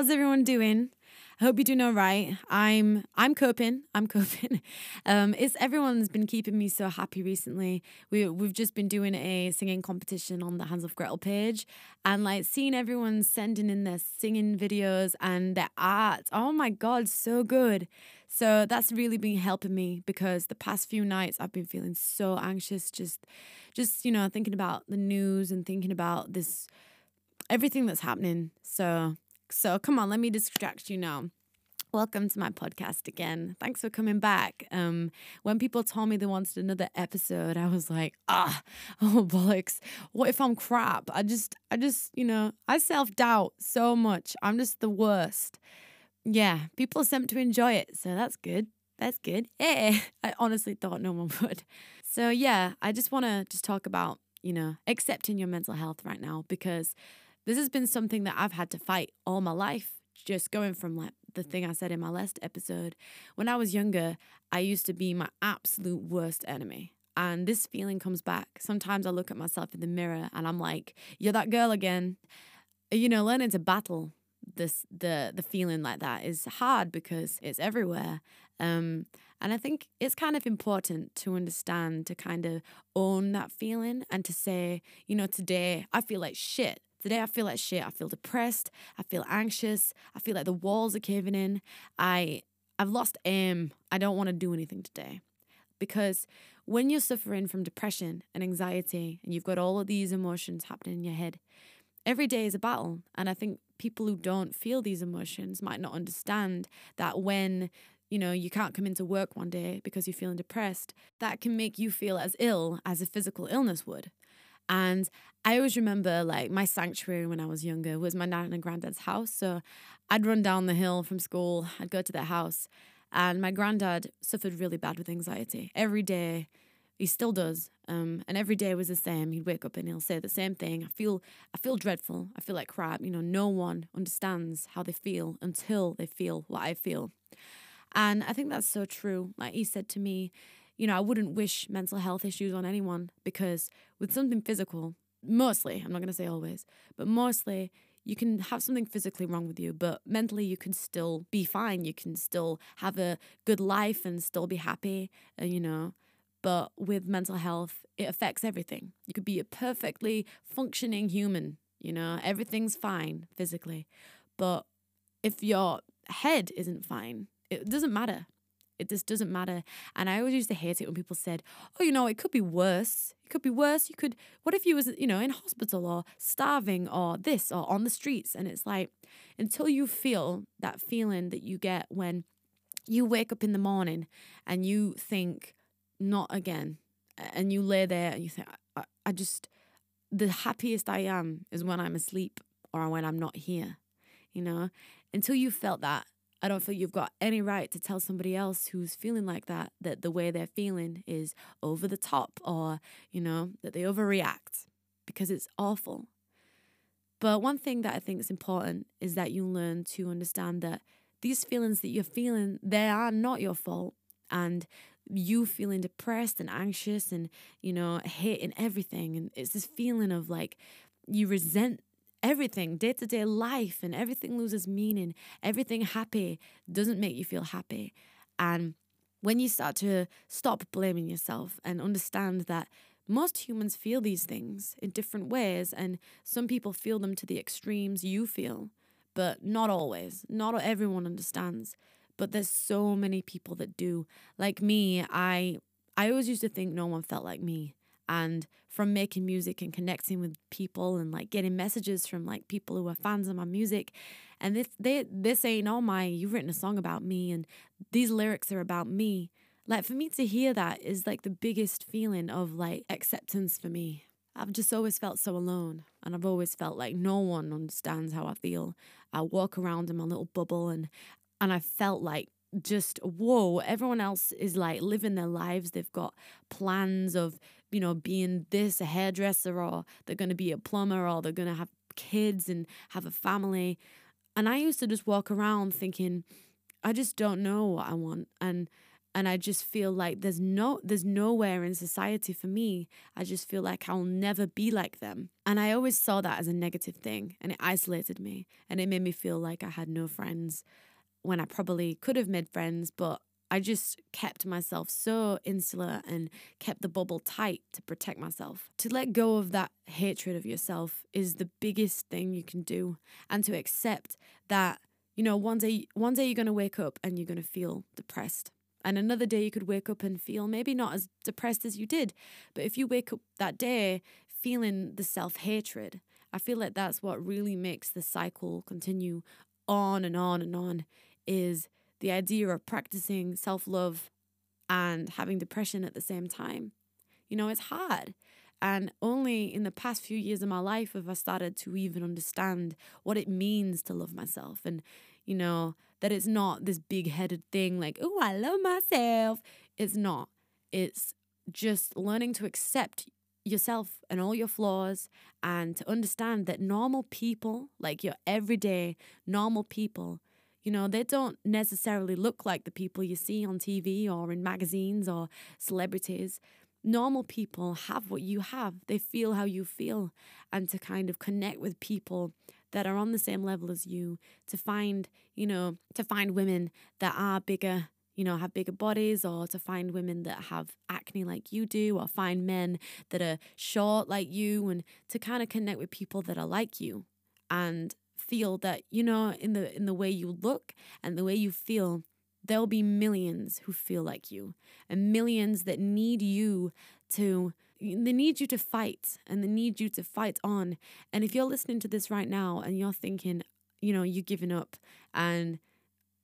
how's everyone doing? I hope you're doing all right. I'm I'm coping. I'm coping. Um, it's everyone's been keeping me so happy recently. We we've just been doing a singing competition on the Hands Off Gretel page, and like seeing everyone sending in their singing videos and their art. Oh my god, so good. So that's really been helping me because the past few nights I've been feeling so anxious. Just, just you know, thinking about the news and thinking about this everything that's happening. So so come on, let me distract you now. Welcome to my podcast again. Thanks for coming back. Um, when people told me they wanted another episode, I was like, ah, oh bollocks. What if I'm crap? I just, I just, you know, I self doubt so much. I'm just the worst. Yeah, people seem to enjoy it, so that's good. That's good. Eh, I honestly thought no one would. So yeah, I just want to just talk about, you know, accepting your mental health right now because this has been something that I've had to fight all my life. Just going from like the thing I said in my last episode, when I was younger, I used to be my absolute worst enemy. And this feeling comes back. Sometimes I look at myself in the mirror and I'm like, you're that girl again. You know, learning to battle this the the feeling like that is hard because it's everywhere. Um, and I think it's kind of important to understand to kind of own that feeling and to say, you know, today I feel like shit. Today I feel like shit. I feel depressed. I feel anxious. I feel like the walls are caving in. I I've lost aim. I don't want to do anything today. Because when you're suffering from depression and anxiety and you've got all of these emotions happening in your head, every day is a battle. And I think people who don't feel these emotions might not understand that when you know, you can't come into work one day because you're feeling depressed, that can make you feel as ill as a physical illness would. And I always remember like my sanctuary when I was younger was my nan and granddad's house. So I'd run down the hill from school, I'd go to their house, and my granddad suffered really bad with anxiety. Every day, he still does. Um, and every day was the same. He'd wake up and he'll say the same thing. I feel I feel dreadful. I feel like crap. You know, no one understands how they feel until they feel what I feel. And I think that's so true. Like he said to me, you know, I wouldn't wish mental health issues on anyone because with something physical, mostly, I'm not going to say always, but mostly, you can have something physically wrong with you, but mentally you can still be fine. You can still have a good life and still be happy, uh, you know. But with mental health, it affects everything. You could be a perfectly functioning human, you know, everything's fine physically. But if your head isn't fine, it doesn't matter. It just doesn't matter. And I always used to hate it when people said, oh, you know, it could be worse. It could be worse. You could, what if you was, you know, in hospital or starving or this or on the streets? And it's like, until you feel that feeling that you get when you wake up in the morning and you think, not again. And you lay there and you think, I, I just, the happiest I am is when I'm asleep or when I'm not here, you know? Until you felt that, I don't feel you've got any right to tell somebody else who's feeling like that that the way they're feeling is over the top or, you know, that they overreact because it's awful. But one thing that I think is important is that you learn to understand that these feelings that you're feeling, they are not your fault. And you feeling depressed and anxious and, you know, hating everything. And it's this feeling of like you resent everything, day to day life, and everything loses meaning. Everything happy doesn't make you feel happy. And when you start to stop blaming yourself and understand that most humans feel these things in different ways, and some people feel them to the extremes you feel, but not always. Not everyone understands, but there's so many people that do. Like me, I I always used to think no one felt like me and from making music and connecting with people and like getting messages from like people who are fans of my music. And this they they're saying oh my you've written a song about me and these lyrics are about me. Like for me to hear that is like the biggest feeling of like acceptance for me. I've just always felt so alone and I've always felt like no one understands how I feel. I walk around in my little bubble and and I felt like just whoa everyone else is like living their lives they've got plans of you know being this a hairdresser or they're going to be a plumber or they're going to have kids and have a family and i used to just walk around thinking i just don't know what i want and and I just feel like there's no there's nowhere in society for me. I just feel like I'll never be like them. And I always saw that as a negative thing and it isolated me and it made me feel like I had no friends when I probably could have made friends, but I just kept myself so insular and kept the bubble tight to protect myself. To let go of that hatred of yourself is the biggest thing you can do and to accept that you know one day one day you're going to wake up and you're going to feel depressed and another day you could wake up and feel maybe not as depressed as you did. But if you wake up that day feeling the self hatred, I feel like that's what really makes the cycle continue on and on and on is the idea of practicing self love and having depression at the same time. You know, it's hard. And only in the past few years of my life have I started to even understand what it means to love myself and, you know, that it's not this big headed thing like, oh, I love myself. It's not. It's just learning to accept yourself and all your flaws and to understand that normal people, like your everyday normal people, you know, they don't necessarily look like the people you see on TV or in magazines or celebrities. Normal people have what you have, they feel how you feel, and to kind of connect with people that are on the same level as you to find, you know, to find women that are bigger, you know, have bigger bodies, or to find women that have acne like you do, or find men that are short like you, and to kind of connect with people that are like you. And feel that, you know, in the in the way you look and the way you feel, there'll be millions who feel like you and millions that need you to they need you to fight and they need you to fight on. And if you're listening to this right now and you're thinking, you know, you're giving up and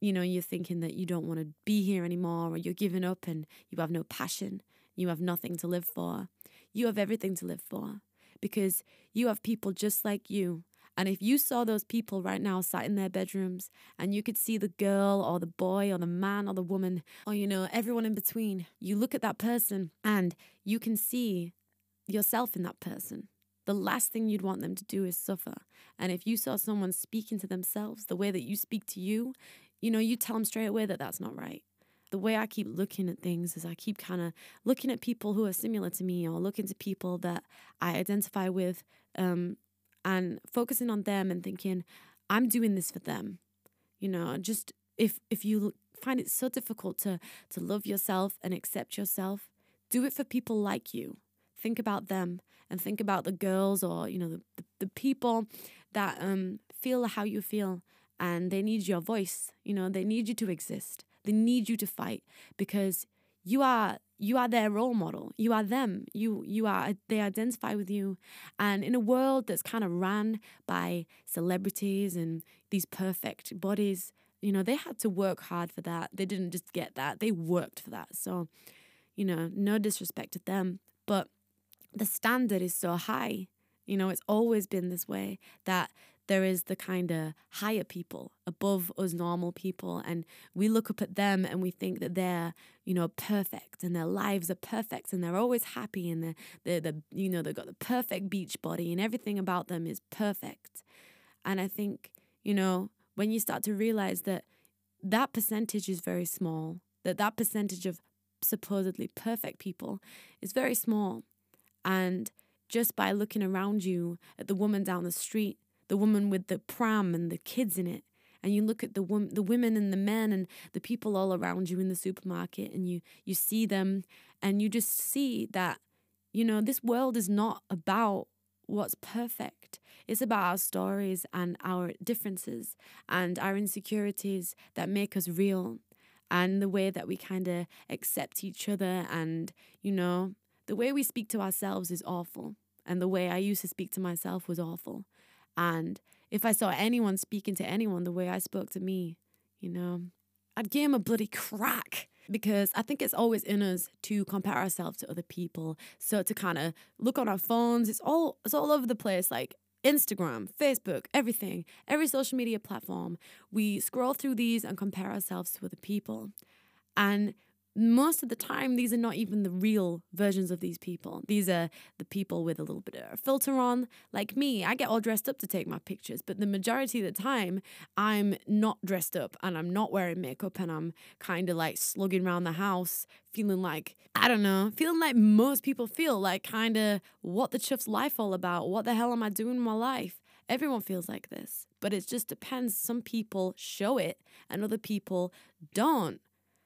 you know, you're thinking that you don't want to be here anymore or you're giving up and you have no passion, you have nothing to live for. You have everything to live for because you have people just like you and if you saw those people right now sat in their bedrooms and you could see the girl or the boy or the man or the woman or, you know, everyone in between, you look at that person and you can see yourself in that person. The last thing you'd want them to do is suffer. And if you saw someone speaking to themselves the way that you speak to you, you know, you tell them straight away that that's not right the way I keep looking at things is I keep kind of looking at people who are similar to me or looking to people that I identify with um, and focusing on them and thinking, I'm doing this for them. You know, just if if you find it so difficult to to love yourself and accept yourself, do it for people like you. Think about them and think about the girls or you know the the, the people that um feel how you feel and they need your voice. You know, they need you to exist. They need you to fight because you are you are their role model. You are them. You you are they identify with you. And in a world that's kind of ran by celebrities and these perfect bodies you know they had to work hard for that. They didn't just get that. They worked for that. So you know no disrespect to them but the standard is so high. You know it's always been this way that there is the kind of higher people above us normal people and we look up at them and we think that they're you know perfect and their lives are perfect and they're always happy and they're, they're the you know they've got the perfect beach body and everything about them is perfect. And i think you know when you start to realize that that percentage is very small that that percentage of supposedly perfect people is very small and just by looking around you at the woman down the street the woman with the pram and the kids in it. And you look at the wom- the women and the men and the people all around you in the supermarket and you you see them and you just see that you know this world is not about what's perfect. It's about our stories and our differences and our insecurities that make us real and the way that we kind of accept each other and you know the way we speak to ourselves is awful. And the way I used to speak to myself was awful and if I saw anyone speaking to anyone the way I spoke to me, you know, I'd give him a bloody crack because I think it's always in us to compare ourselves to other people. So to kind of look on our phones, it's all it's all over the place like Instagram, Facebook, everything, every social media platform. We scroll through these and compare ourselves to other people. And most of the time these are not even the real versions of these people. These are the people with a little bit of a filter on. Like me i get all dressed up to take my pictures but the majority of the time i'm not dressed up and i'm not wearing makeup and i'm kind of like slugging around the house feeling like i don't know feeling like most people feel like kind of what the chuff's life all about what the hell am i doing in my life? Everyone feels like this, but it just depends. Some people show it and other people don't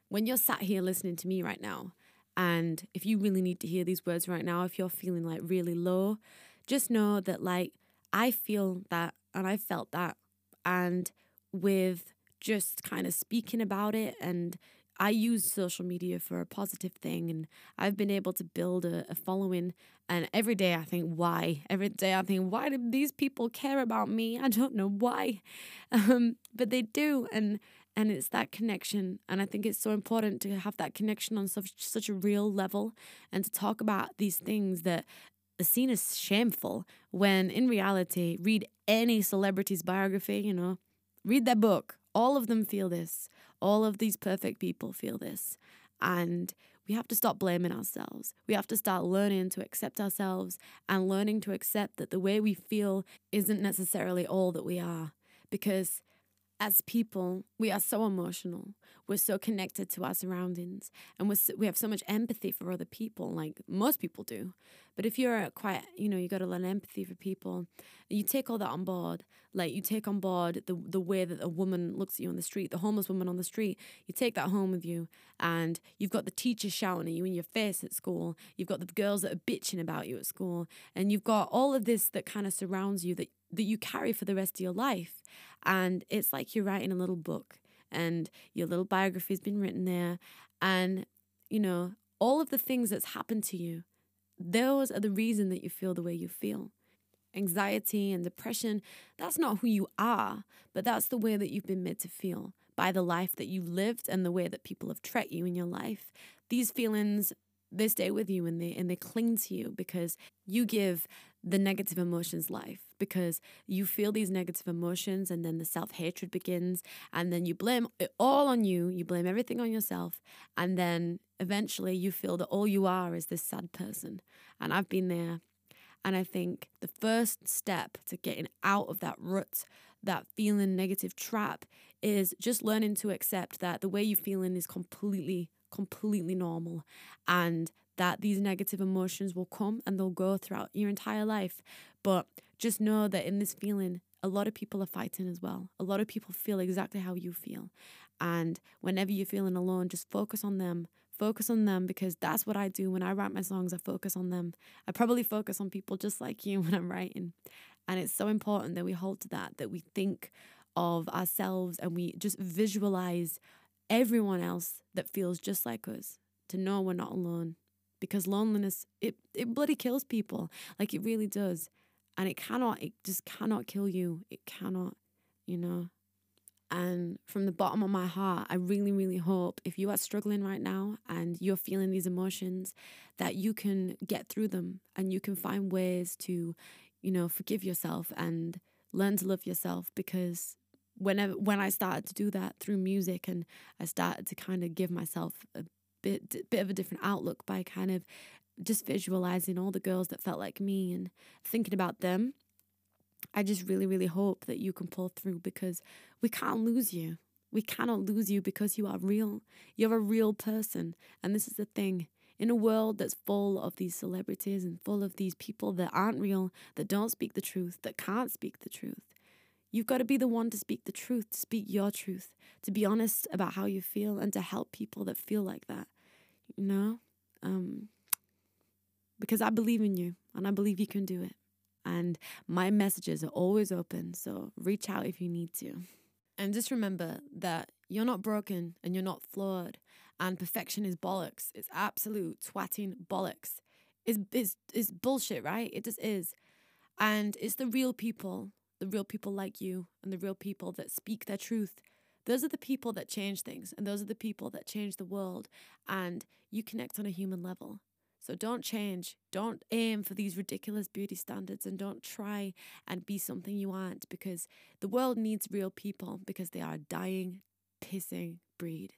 when you're sat here listening to me right now, and if you really need to hear these words right now, if you're feeling like really low, just know that like I feel that and I felt that. And with just kind of speaking about it and I use social media for a positive thing and I've been able to build a, a, following. And every day I think, why? Every day I think, why do these people care about me? I don't know why. Um, but they do. And and it's that connection and i think it's so important to have that connection on such such a real level and to talk about these things that are seen as shameful when in reality read any celebrity's biography you know read their book all of them feel this all of these perfect people feel this and we have to stop blaming ourselves. We have to start learning to accept ourselves and learning to accept that the way we feel isn't necessarily all that we are. Because as people, we are so emotional. We're so connected to our surroundings, and we're so, we have so much empathy for other people, like most people do. But if you're quite, you know, you got a lot of empathy for people. You take all that on board. Like you take on board the the way that a woman looks at you on the street, the homeless woman on the street. You take that home with you, and you've got the teacher shouting at you in your face at school. You've got the girls that are bitching about you at school, and you've got all of this that kind of surrounds you that that you carry for the rest of your life. And it's like you're writing a little book and your little biography has been written there. And, you know, all of the things that's happened to you, those are the reason that you feel the way you feel. Anxiety and depression, that's not who you are, but that's the way that you've been made to feel by the life that you've lived and the way that people have treated you in your life. These feelings they stay with you and they and they cling to you because you give the negative emotions life because you feel these negative emotions and then the self hatred begins and then you blame it all on you, you blame everything on yourself, and then eventually you feel that all you are is this sad person. And I've been there. And I think the first step to getting out of that rut, that feeling negative trap, is just learning to accept that the way you're feeling is completely, completely normal and that these negative emotions will come and they'll go throughout your entire life. But just know that in this feeling, a lot of people are fighting as well. A lot of people feel exactly how you feel. And whenever you're feeling alone, just focus on them. Focus on them because that's what I do when I write my songs. I focus on them. I probably focus on people just like you when I'm writing. And it's so important that we hold to that, that we think of ourselves and we just visualize everyone else that feels just like us to know we're not alone because loneliness it it bloody kills people like it really does and it cannot it just cannot kill you it cannot you know and from the bottom of my heart i really really hope if you are struggling right now and you're feeling these emotions that you can get through them and you can find ways to you know forgive yourself and learn to love yourself because whenever when i started to do that through music and i started to kind of give myself a bit bit of a different outlook by kind of just visualizing all the girls that felt like me and thinking about them. I just really, really hope that you can pull through because we can't lose you. We cannot lose you because you are real. You're a real person. And this is the thing. In a world that's full of these celebrities and full of these people that aren't real, that don't speak the truth, that can't speak the truth, you've got to be the one to speak the truth, to speak your truth, to be honest about how you feel, and to help people that feel like that you know? Um, because I believe in you and I believe you can do it. And my messages are always open, so reach out if you need to. And just remember that you're not broken and you're not flawed, and perfection is bollocks. It's absolute twatting bollocks. It's, it's, it's bullshit, right? It just is. And it's the real people, the real people like you, and the real people that speak their truth those are the people that change things, and those are the people that change the world. And you connect on a human level. So don't change. Don't aim for these ridiculous beauty standards and don't try and be something you aren't because the world needs real people because they are a dying, pissing breed.